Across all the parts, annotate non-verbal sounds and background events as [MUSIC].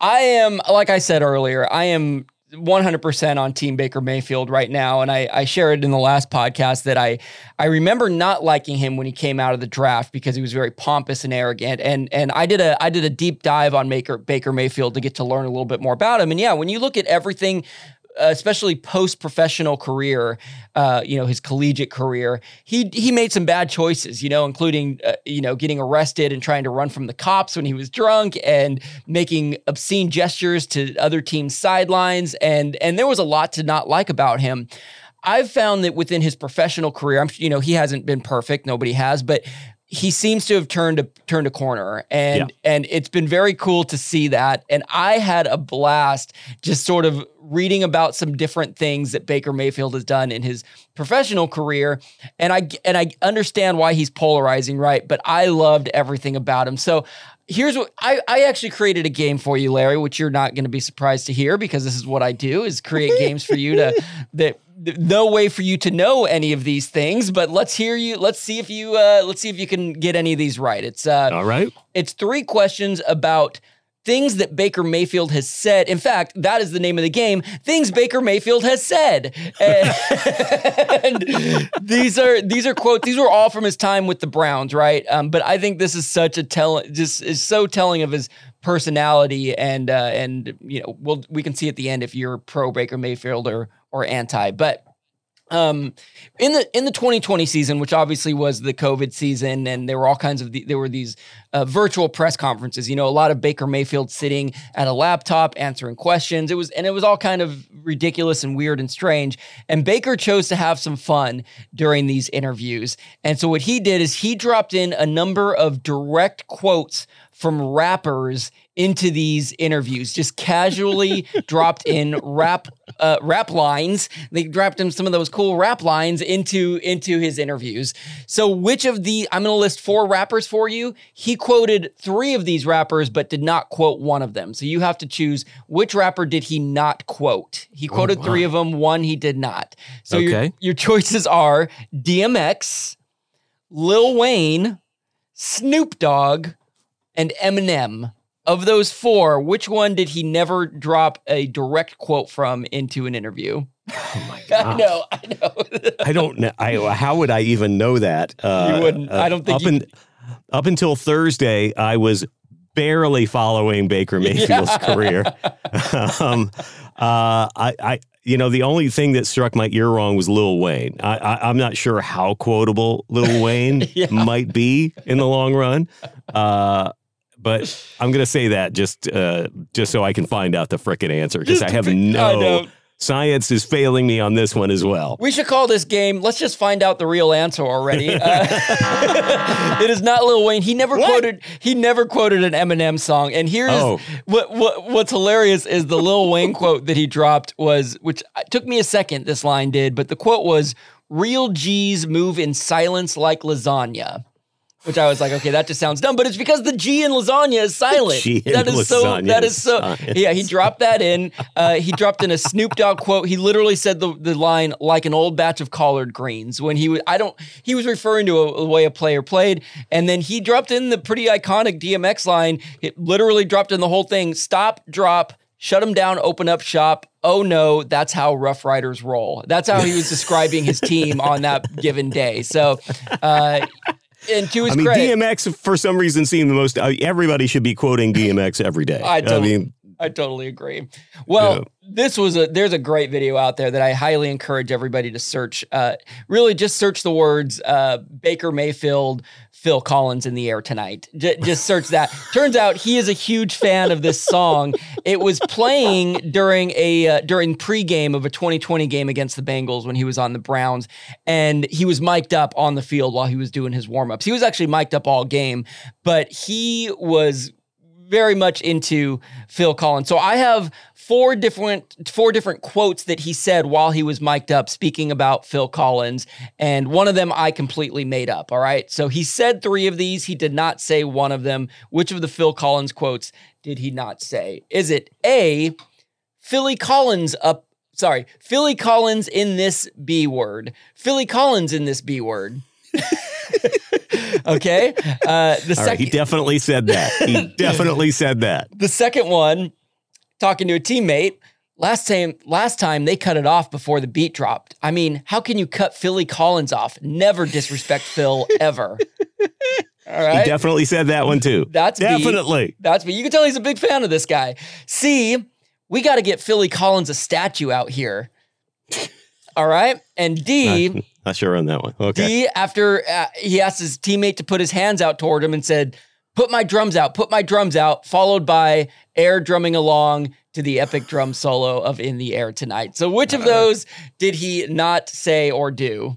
I am, like I said earlier, I am 100% on Team Baker Mayfield right now, and I, I shared in the last podcast that I I remember not liking him when he came out of the draft because he was very pompous and arrogant, and and I did a I did a deep dive on Baker Baker Mayfield to get to learn a little bit more about him, and yeah, when you look at everything especially post professional career, uh, you know, his collegiate career, he he made some bad choices, you know, including uh, you know getting arrested and trying to run from the cops when he was drunk and making obscene gestures to other teams' sidelines, and and there was a lot to not like about him. I've found that within his professional career, I'm you know he hasn't been perfect, nobody has, but he seems to have turned a turned a corner and yeah. and it's been very cool to see that. And i had a blast just sort of reading about some different things that baker mayfield has done in his professional career and i and i understand why he's polarizing right? But i loved everything about him. So here's what I, I actually created a game for you larry which you're not going to be surprised to hear because this is what i do is create [LAUGHS] games for you to that no way for you to know any of these things, but let's hear you. Let's see if you uh, let's see if you can get any of these right. It's uh, all right. It's three questions about things that Baker Mayfield has said. In fact, that is the name of the game. Things Baker Mayfield has said. And, [LAUGHS] and these are these are quotes. These were all from his time with the Browns, right? Um, but I think this is such a tell. Just is so telling of his personality and uh, and you know we'll we can see at the end if you're pro Baker Mayfield or or anti. But um, in the in the 2020 season, which obviously was the COVID season, and there were all kinds of the, there were these uh, virtual press conferences. You know, a lot of Baker Mayfield sitting at a laptop answering questions. It was and it was all kind of ridiculous and weird and strange. And Baker chose to have some fun during these interviews. And so what he did is he dropped in a number of direct quotes from rappers into these interviews, just casually [LAUGHS] dropped in rap uh, rap lines. They dropped him some of those cool rap lines into into his interviews. So, which of the I'm going to list four rappers for you. He quoted three of these rappers, but did not quote one of them. So you have to choose which rapper did he not quote. He oh, quoted oh, wow. three of them. One he did not. So okay. your your choices are DMX, Lil Wayne, Snoop Dogg and Eminem. Of those four, which one did he never drop a direct quote from into an interview? Oh my god! [LAUGHS] I know, I know. I don't know. I, how would I even know that? Uh, you wouldn't. Uh, I don't think. Up, you... in, up until Thursday, I was barely following Baker Mayfield's yeah. career. [LAUGHS] um, uh, I, I, you know, the only thing that struck my ear wrong was Lil Wayne. I, I, am not sure how quotable Lil Wayne [LAUGHS] yeah. might be in the long run. Uh, but I'm gonna say that just uh, just so I can find out the frickin' answer because I have no. Science is failing me on this one as well. We should call this game. Let's just find out the real answer already. [LAUGHS] Uh, [LAUGHS] it is not Lil Wayne. He never what? quoted. He never quoted an Eminem song. And here's oh. what, what what's hilarious is the Lil Wayne quote that he dropped was, which took me a second. This line did, but the quote was, "Real G's move in silence like lasagna." Which I was like, okay, that just sounds dumb, but it's because the G in lasagna is silent. G that is so. That is so. silent. Yeah, he dropped that in. Uh, he dropped in a Snoop Dogg quote. He literally said the, the line like an old batch of collard greens when he was. I don't. He was referring to a, a way a player played, and then he dropped in the pretty iconic DMX line. It literally dropped in the whole thing. Stop, drop. Shut him down, open up shop. Oh no, that's how Ruff Ryders roll. That's how he was describing his team on that given day. So, uh, and to his I mean, credit, DMX for some reason seemed the most. Uh, everybody should be quoting DMX every day. I don't- mean, I totally agree. Well, Yeah. this was a there's a great video out there that I highly encourage everybody to search. Uh, really, just search the words uh, Baker Mayfield, Phil Collins in the air tonight. J- just search that. [LAUGHS] Turns out he is a huge fan of this song. It was playing during a uh, during pregame of a 2020 game against the Bengals when he was on the Browns, and he was mic'd up on the field while he was doing his warmups. He was actually mic'd up all game, but he was very much into Phil Collins. So I have four different four different quotes that he said while he was mic'd up speaking about Phil Collins and one of them I completely made up, all right? So he said 3 of these, he did not say one of them. Which of the Phil Collins quotes did he not say? Is it A Philly Collins up sorry, Philly Collins in this B word. Philly Collins in this B word. [LAUGHS] okay? Uh the all right, he definitely said that. He [LAUGHS] definitely said that. the second one, talking to a teammate, last time last time they cut it off before the beat dropped. I mean, how can you cut Philly Collins off? Never disrespect Phil ever. [LAUGHS] All He definitely said that one too. That's B. definitely. That's me. You can tell he's a big fan of this guy. C, we got to get Philly Collins a statue out here. [LAUGHS] All right. And D, Not, not sure on that one. Okay. D, after uh, he asked his teammate to put his hands out toward him and said, Put my drums out, put my drums out, followed by air drumming along to the epic drum solo of In the Air Tonight. So, which of [LAUGHS] those did he not say or do?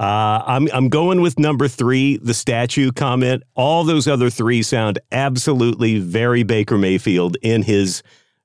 Uh, I'm I'm going with number three, the statue comment. All those other three sound absolutely very Baker Mayfield in his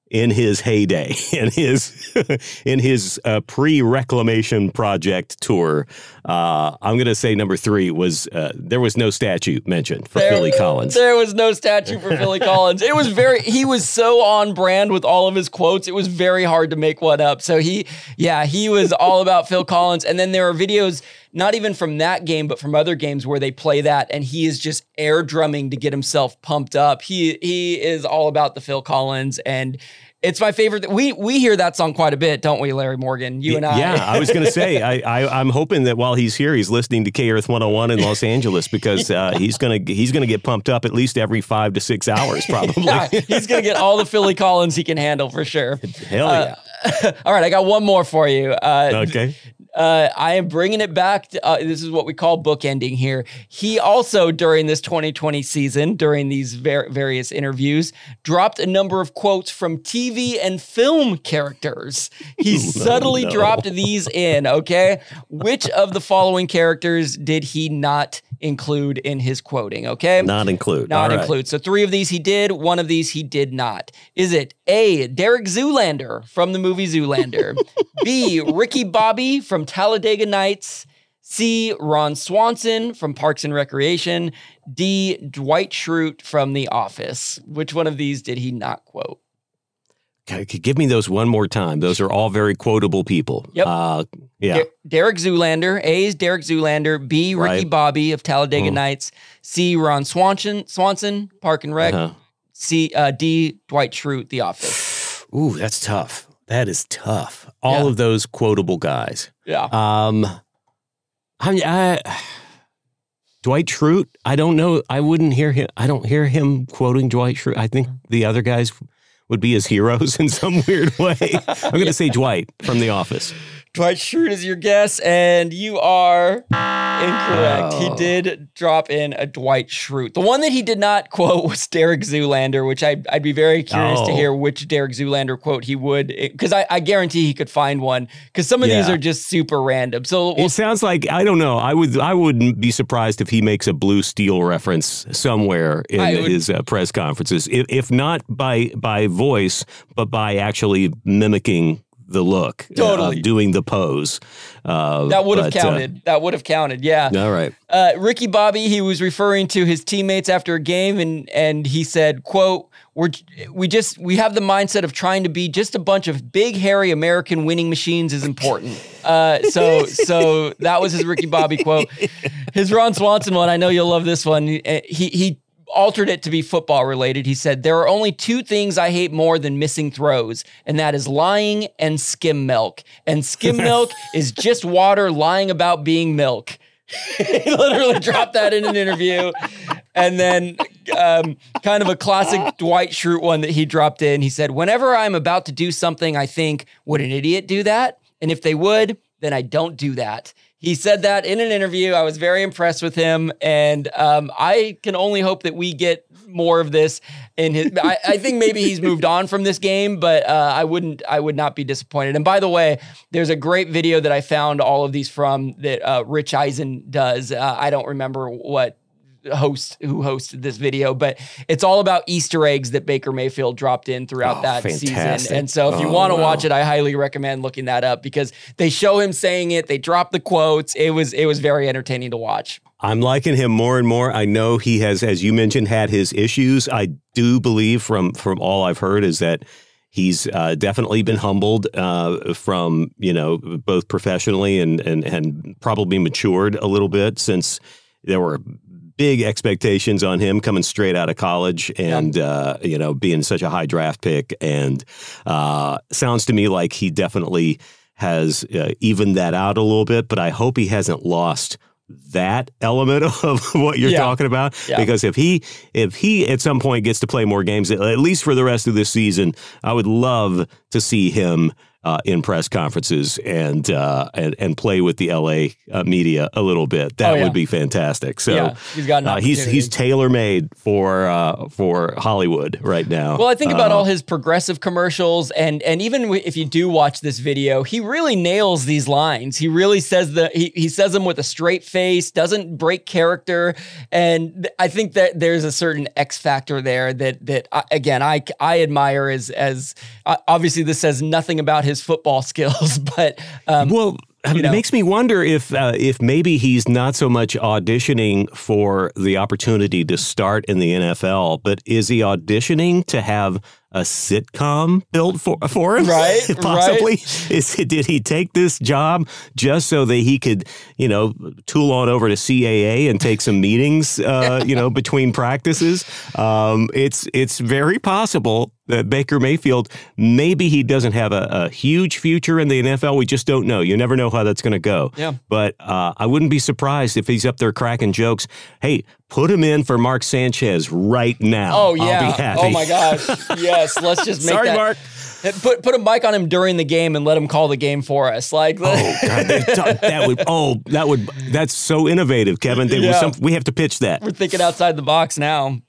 in his heyday, [LAUGHS] in his [LAUGHS] in his uh, pre-reclamation project tour. Uh, I'm going to say number three was uh, there was no statue mentioned for There- Philly Collins. There was no statue for Philly [LAUGHS] Collins. It was very, he was so on brand with all of his quotes. It was very hard to make one up. So he, yeah, he was all about Phil Collins. And then there are videos, not even from that game, but from other games where they play that and he is just air drumming to get himself pumped up. He, he is all about the Phil Collins and it's my favorite. We, we hear that song quite a bit, don't we, Larry Morgan? You and I. Yeah, I was going to say, I, I, I'm hoping that while he's here, he's listening to K Earth 101 in Los Angeles because uh, he's going to he's to get pumped up at least every five to six hours, [LAUGHS] probably. Yeah, he's going to get all the Philly Collins he can handle for sure. Hell yeah. [LAUGHS] All right, I got one more for you. Uh, okay. Uh, I am bringing it back. To, uh, this is what we call bookending here. He also, during this 2020 season, during these ver- various interviews, dropped a number of quotes from TV and film characters. He [LAUGHS] subtly no. dropped these in, okay? Which of the following characters did he not include in his quoting, okay? Not include. Not All right. include. So three of these he did, one of these he did not. Is it A, Derek Zoolander from the movie Zoolander? [LAUGHS] B, Ricky Bobby from Talladega Nights? C, Ron Swanson from Parks and Recreation? D, Dwight Schrute from The Office? Which one of these did he not quote? Give me those one more time. Those are all very quotable people. Yep. Uh, yeah. Der- Derek Zoolander. A is Derek Zoolander. B, Ricky Right. Bobby of Talladega Mhm. Nights. C, Ron Swanson, Swanson, Park and Rec. Uh-huh. C, uh, D, Dwight Schrute, The Office. Ooh, that's tough. That is tough. All Yeah. of those quotable guys. Yeah. Um, I, I Dwight Schrute. I don't know. I wouldn't hear him. I don't hear him quoting Dwight Schrute. I think the other guys would be his heroes [LAUGHS] in some weird way. I'm going to say Dwight from The Office. Dwight Schrute is your guess, and you are incorrect. He Oh. did drop in a Dwight Schrute. The one that he did not quote was Derek Zoolander, which I'd, I'd be very curious to Oh. hear which Derek Zoolander quote he would, because I, I guarantee he could find one, because some of these are just super random. So we'll It sounds like I don't know. I would I wouldn't be surprised if he makes a Blue Steel reference somewhere in would- his uh, press conferences, if, if not by by voice, but by actually mimicking the look, uh, Totally. doing the pose. Uh, That would have uh, counted. that would have counted. Yeah. all right. Uh, Ricky Bobby, he was referring to his teammates after a game, and and he said, "quote We're we just we have the mindset of trying to be just a bunch of big hairy American winning machines is important." Uh, so so that was his Ricky Bobby quote. His Ron Swanson one, I know you'll love this one. He he altered it to be football related. He said, There are only two things I hate more than missing throws, and that is lying and skim milk. And skim [LAUGHS] milk is just water lying about being milk. [LAUGHS] he literally dropped that in an interview. And then, um, kind of a classic Dwight Schrute one that he dropped in. He said, Whenever I'm about to do something, I think, Would an idiot do that? And if they would, then I don't do that. He said that in an interview. I was very impressed with him, and um, I can only hope that we get more of this in his. I, I think maybe he's moved on from this game, but uh, I wouldn't. I would not be disappointed. And by the way, there's a great video that I found all of these from that uh, Rich Eisen does. Uh, I don't remember what host who hosted this video, but it's all about Easter eggs that Baker Mayfield dropped in throughout Oh, that fantastic. season. And so if you Oh, want to wow. watch it, I highly recommend looking that up because they show him saying it, they drop the quotes. It was it was very entertaining to watch. I'm liking him more and more. I know he has, as you mentioned, had his issues. I do believe from from all I've heard is that he's uh, definitely been humbled uh, from you know both professionally and and and probably matured a little bit since there were big expectations on him coming straight out of college and uh, you know being such a high draft pick and uh, sounds to me like he definitely has uh, evened that out a little bit but i hope he hasn't lost that element [LAUGHS] of what you're Yeah. talking about Yeah. because if he if he at some point gets to play more games at least for the rest of this season i would love to see him uh, in press conferences and uh, and and play with the LA uh, media a little bit. That Oh, yeah. would be fantastic. So Yeah, he's got an uh, he's he's tailor made for uh, for Hollywood right now. Well, I think about all his progressive commercials, and and even w- if you do watch this video, he really nails these lines. He really says the he he says them with a straight face, doesn't break character, and th- I think that there's a certain X factor there that that uh, again I I admire as as obviously this says nothing about his football [LAUGHS] skills, but um, Well, you it makes me wonder if uh, if maybe he's not so much auditioning for the opportunity to start in the NFL, but is he auditioning to have a sitcom built for for him? Right, [LAUGHS] Possibly. Is did he take this job just so that he could, you know, tool on over to CAA and take some meetings, uh, you know, between practices? Um, it's it's very possible that Baker Mayfield maybe he doesn't have a, a huge future in the NFL. We just don't know. You never know how that's going to go. Yeah. But uh, I wouldn't be surprised if he's up there cracking jokes. Hey, put him in for Mark Sanchez right now. oh yeah, oh my gosh, [LAUGHS] yes, let's just make Sorry, that. Mark. Put put a mic on him during the game and let him call the game for us. Like, Oh [LAUGHS] God, that would oh that would that's so innovative, Kevin. They, Yeah. some, we have to pitch that. we're thinking outside the box now.